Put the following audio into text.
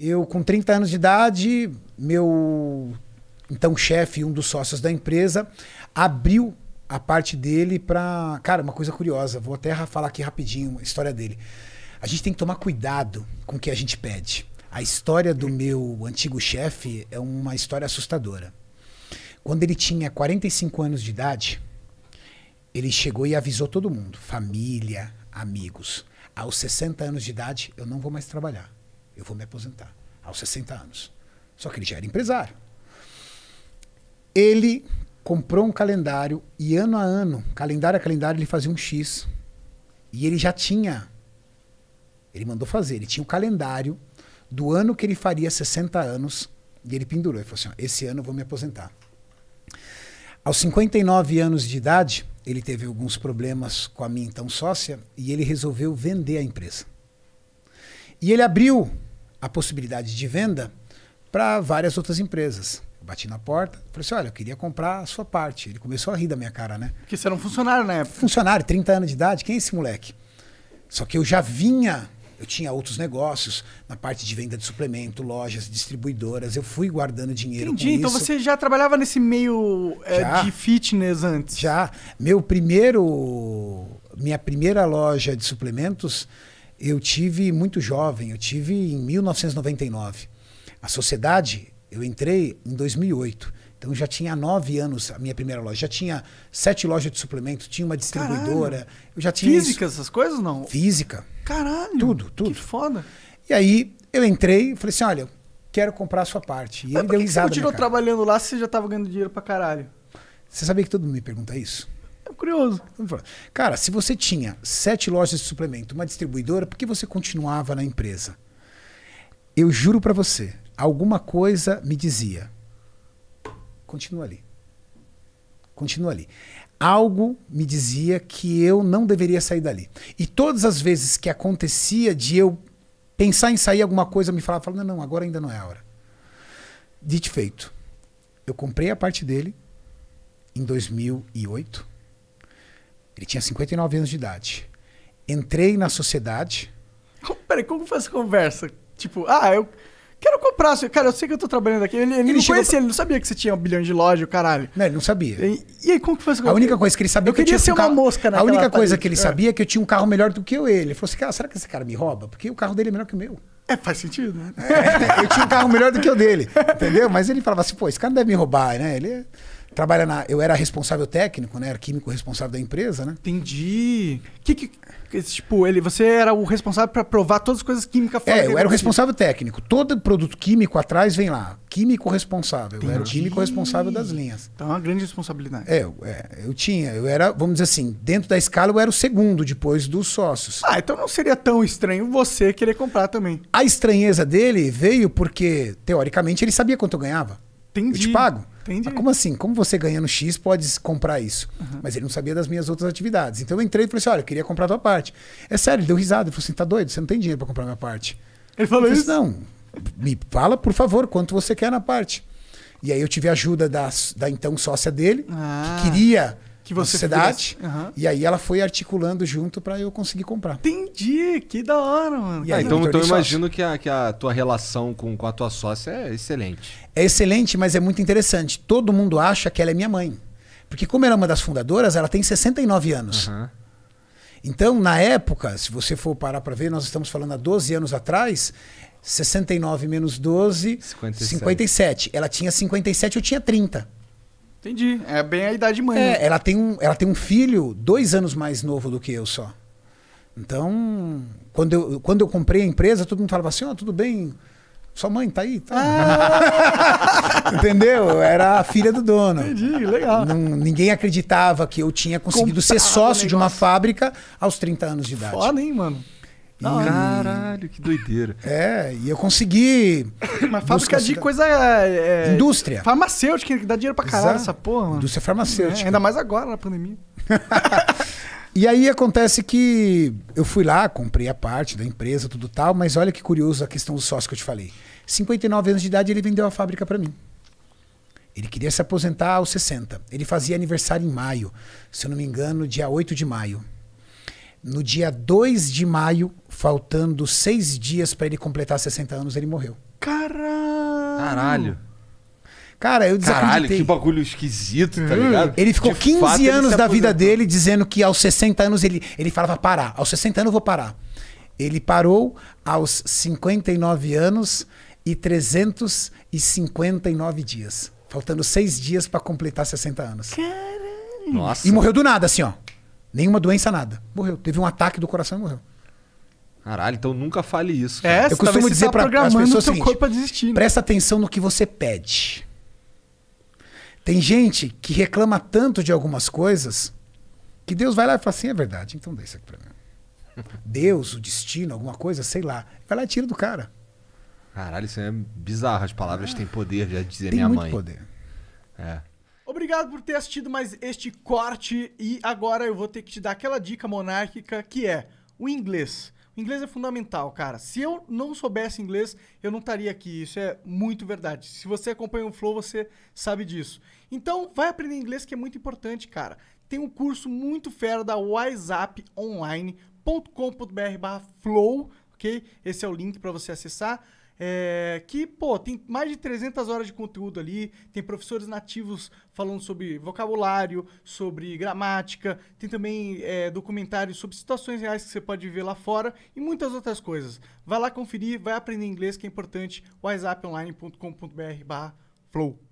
Eu, com 30 anos de idade, meu então chefe, um dos sócios da empresa, abriu a parte dele para. Cara, uma coisa curiosa, vou até falar aqui rapidinho a história dele. A gente tem que tomar cuidado com o que a gente pede. A história do meu antigo chefe é uma história assustadora. Quando ele tinha 45 anos de idade, ele chegou e avisou todo mundo, família, amigos. Aos 60 anos de idade, eu não vou mais trabalhar. Eu vou me aposentar. Aos 60 anos. Só que ele já era empresário. Ele comprou um calendário e ano a ano, calendário a calendário, ele fazia um X. E ele já tinha. Ele mandou fazer, ele tinha o um calendário do ano que ele faria 60 anos e ele pendurou. Ele falou assim: esse ano eu vou me aposentar. Aos 59 anos de idade, ele teve alguns problemas com a minha então sócia e ele resolveu vender a empresa. E ele abriu a possibilidade de venda para várias outras empresas. Eu bati na porta, falei assim: olha, eu queria comprar a sua parte. Ele começou a rir da minha cara, né? Porque você era um funcionário na época. Funcionário, 30 anos de idade, quem é esse moleque? Só que eu já vinha, eu tinha outros negócios na parte de venda de suplemento, lojas, distribuidoras. Eu fui guardando dinheiro Entendi, então isso. você já trabalhava nesse meio é, de fitness antes? Já. Meu primeiro. Minha primeira loja de suplementos eu tive muito jovem, eu tive em 1999. A sociedade, eu entrei em 2008. Então já tinha nove anos a minha primeira loja. Já tinha sete lojas de suplemento, tinha uma distribuidora. Caralho. Eu já tinha Física, isso. essas coisas não? Física. Caralho. Tudo, tudo. Que foda. E aí eu entrei e falei assim: olha, quero comprar a sua parte. E Mas ele deu que você risada. continuou trabalhando lá se você já tava ganhando dinheiro pra caralho? Você sabia que todo mundo me pergunta isso? Curioso. Cara, se você tinha sete lojas de suplemento, uma distribuidora, por que você continuava na empresa? Eu juro pra você, alguma coisa me dizia: continua ali. Continua ali. Algo me dizia que eu não deveria sair dali. E todas as vezes que acontecia de eu pensar em sair alguma coisa, me falava, falava não, não, agora ainda não é a hora. Dito feito. Eu comprei a parte dele em 2008. Ele tinha 59 anos de idade. Entrei na sociedade. Peraí, como foi essa conversa? Tipo, ah, eu quero comprar. Cara, eu sei que eu tô trabalhando aqui. Ele, ele, Ele não conhecia, ele não sabia que você tinha um bilhão de loja, o caralho. Não, ele não sabia. E, e aí, como que foi essa A única coisa que ele sabia Eu que eu tinha ser um uma carro- mosca A única coisa parede. que ele É. sabia é que eu tinha um carro melhor do que eu ele. Ele falou assim: cara, será que esse cara me rouba? Porque o carro dele é melhor que o meu. É, faz sentido, né? É, eu tinha um carro melhor do que o dele, entendeu? Mas ele falava assim, pô, esse cara não deve me roubar, né? Ele trabalha na... Eu era responsável técnico, né? Era químico responsável da empresa, né? Entendi. Que, que, que- tipo, ele, você era o responsável pra provar todas as coisas químicas fora É, eu era o responsável técnico. Todo produto químico atrás vem lá. Químico responsável. Eu era o Entendi. químico responsável das linhas. Então é uma grande responsabilidade. É, eu- é, eu tinha, eu era, vamos dizer assim, dentro da escala eu era o segundo depois dos sócios. Ah, então não seria tão estranho você querer comprar também. A estranheza dele veio porque, teoricamente, ele sabia quanto eu ganhava. Entendi. Eu te pago. Entendi. Mas como assim? Como você ganhando X pode comprar isso? Mas ele não sabia das minhas outras atividades. Então eu entrei e falei assim: olha, eu queria comprar a tua parte. É sério, ele deu risada. Ele falou assim: tá doido? Você não tem dinheiro para comprar a minha parte. Ele Eu falou falei isso? assim, não, me fala, por favor, quanto você quer na parte. E aí eu tive a ajuda da, da então sócia dele, Ah, que queria que você sociedade. Aham. E aí ela foi articulando junto para eu conseguir comprar. Entendi, que da hora, mano. E Ah, aí, então, então eu imagino que a, que a tua relação com, com a tua sócia é excelente. É excelente, mas é muito interessante. Todo mundo acha que ela é minha mãe. Porque como ela é uma das fundadoras, ela tem 69 anos. Aham. Então, na época, se você for parar para ver, nós estamos falando há 12 anos atrás, 69 menos 12, 57. 57. Ela tinha 57, eu tinha 30. Entendi. É bem a idade mãe. né? É, ela tem, um, ela tem um filho dois anos mais novo do que eu só. Então, quando eu, quando eu comprei a empresa, todo mundo falava assim, ó, tudo bem, sua mãe tá aí? Tá. Entendeu? Eu era a filha do dono. Entendi, legal. Não- ninguém acreditava que eu tinha conseguido ser Comprava sócio de uma fábrica aos 30 anos de idade. Foda, hein, mano? Caralho, que doideira. É, e eu consegui. Uma busca fábrica de coisa. É, Indústria. Farmacêutica, que dá dinheiro pra caralho Exato. essa porra, mano. Indústria É, farmacêutica. ainda mais agora, na pandemia. E aí acontece que eu fui lá, comprei a parte da empresa, tudo tal, mas olha que curioso a questão do sócio que eu te falei. 59 anos de idade ele vendeu a fábrica para mim. Ele queria se aposentar aos 60. Ele fazia aniversário em maio, se eu não me engano, dia 8 de maio. No dia 2 de maio, faltando seis dias para ele completar 60 anos, ele morreu. Caralho. Caralho. Cara, eu Caralho, desacreditei. que bagulho esquisito, tá ligado? Ele ficou De 15 fato, anos da vida dele dizendo que aos 60 anos ele, ele falava parar. Aos 60 anos eu vou parar. Ele parou aos 59 anos e 359 dias. Faltando seis dias para completar 60 anos. Nossa. E morreu do nada, assim, ó. Nenhuma doença, nada. Morreu. Teve um ataque do coração e morreu. Caralho, então nunca fale isso. cara. É, Eu você costumo dizer tá pras programando pessoas o o seu seguinte, corpo a desistir. né? Presta atenção no que você pede. Tem gente que reclama tanto de algumas coisas que Deus vai lá e fala assim: é verdade, então dá isso aqui pra mim. Deus, o destino, alguma coisa, sei lá. Vai lá e tira do cara. Caralho, isso é bizarro. As palavras têm poder, já dizia Tem minha muito mãe. poder. É. Obrigado por ter assistido mais este corte e agora eu vou ter que te dar aquela dica monárquica que é o inglês. O inglês é fundamental, cara. Se eu não soubesse inglês, eu não estaria aqui. Isso é muito verdade. Se você acompanha o Flow, você sabe disso. Então, vai aprender inglês que é muito importante, cara. Tem um curso muito fera da whatsapponline.com.br barra flow, ok? Esse é o link para você acessar. É, que, pô, tem mais de 300 horas de conteúdo ali, tem professores nativos falando sobre vocabulário, sobre gramática, tem também é, documentários sobre situações reais que você pode viver lá fora e muitas outras coisas. Vai lá conferir, vai aprender inglês que é importante, whatsapponline.com.br barra flow.